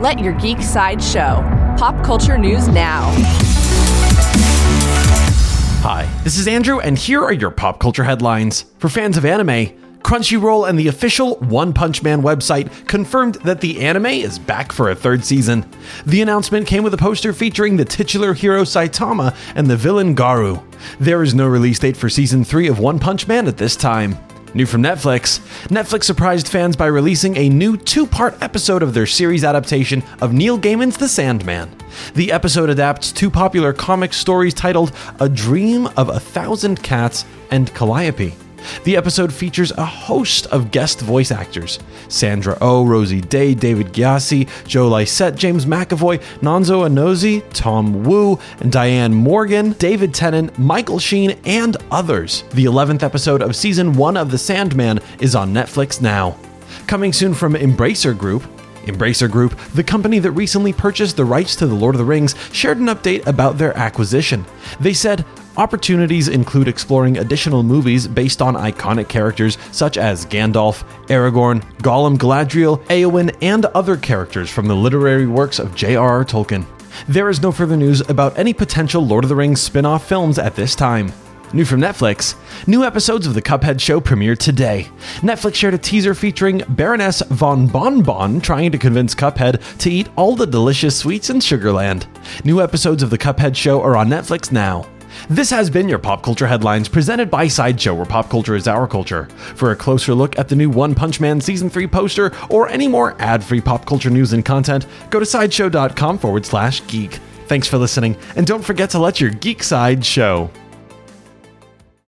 Let your geek side show. Pop culture news now. Hi, this is Andrew, and here are your pop culture headlines. For fans of anime, Crunchyroll and the official One Punch Man website confirmed that the anime is back for a third season. The announcement came with a poster featuring the titular hero Saitama and the villain Garou. There is no release date for season 3 of One Punch Man at this time. New from Netflix Netflix surprised fans by releasing a new two part episode of their series adaptation of Neil Gaiman's The Sandman. The episode adapts two popular comic stories titled A Dream of a Thousand Cats and Calliope. The episode features a host of guest voice actors Sandra Oh, Rosie Day, David Gyasi, Joe Lycett, James McAvoy, Nonso Anozie, Tom Wu, and Diane Morgan, David Tennant, Michael Sheen, and others. The 11th episode of season 1 of The Sandman is on Netflix now. Coming soon from Embracer Group, Embracer Group, the company that recently purchased the rights to The Lord of the Rings, shared an update about their acquisition. They said, Opportunities include exploring additional movies based on iconic characters such as Gandalf, Aragorn, Gollum, Galadriel, Eowyn, and other characters from the literary works of J.R.R. Tolkien. There is no further news about any potential Lord of the Rings spin off films at this time. New from Netflix, new episodes of The Cuphead Show premiere today. Netflix shared a teaser featuring Baroness von Bonbon trying to convince Cuphead to eat all the delicious sweets in Sugarland. New episodes of The Cuphead Show are on Netflix now. This has been your Pop Culture Headlines presented by Sideshow, where pop culture is our culture. For a closer look at the new One Punch Man Season 3 poster or any more ad free pop culture news and content, go to sideshow.com forward slash geek. Thanks for listening, and don't forget to let your geek side show.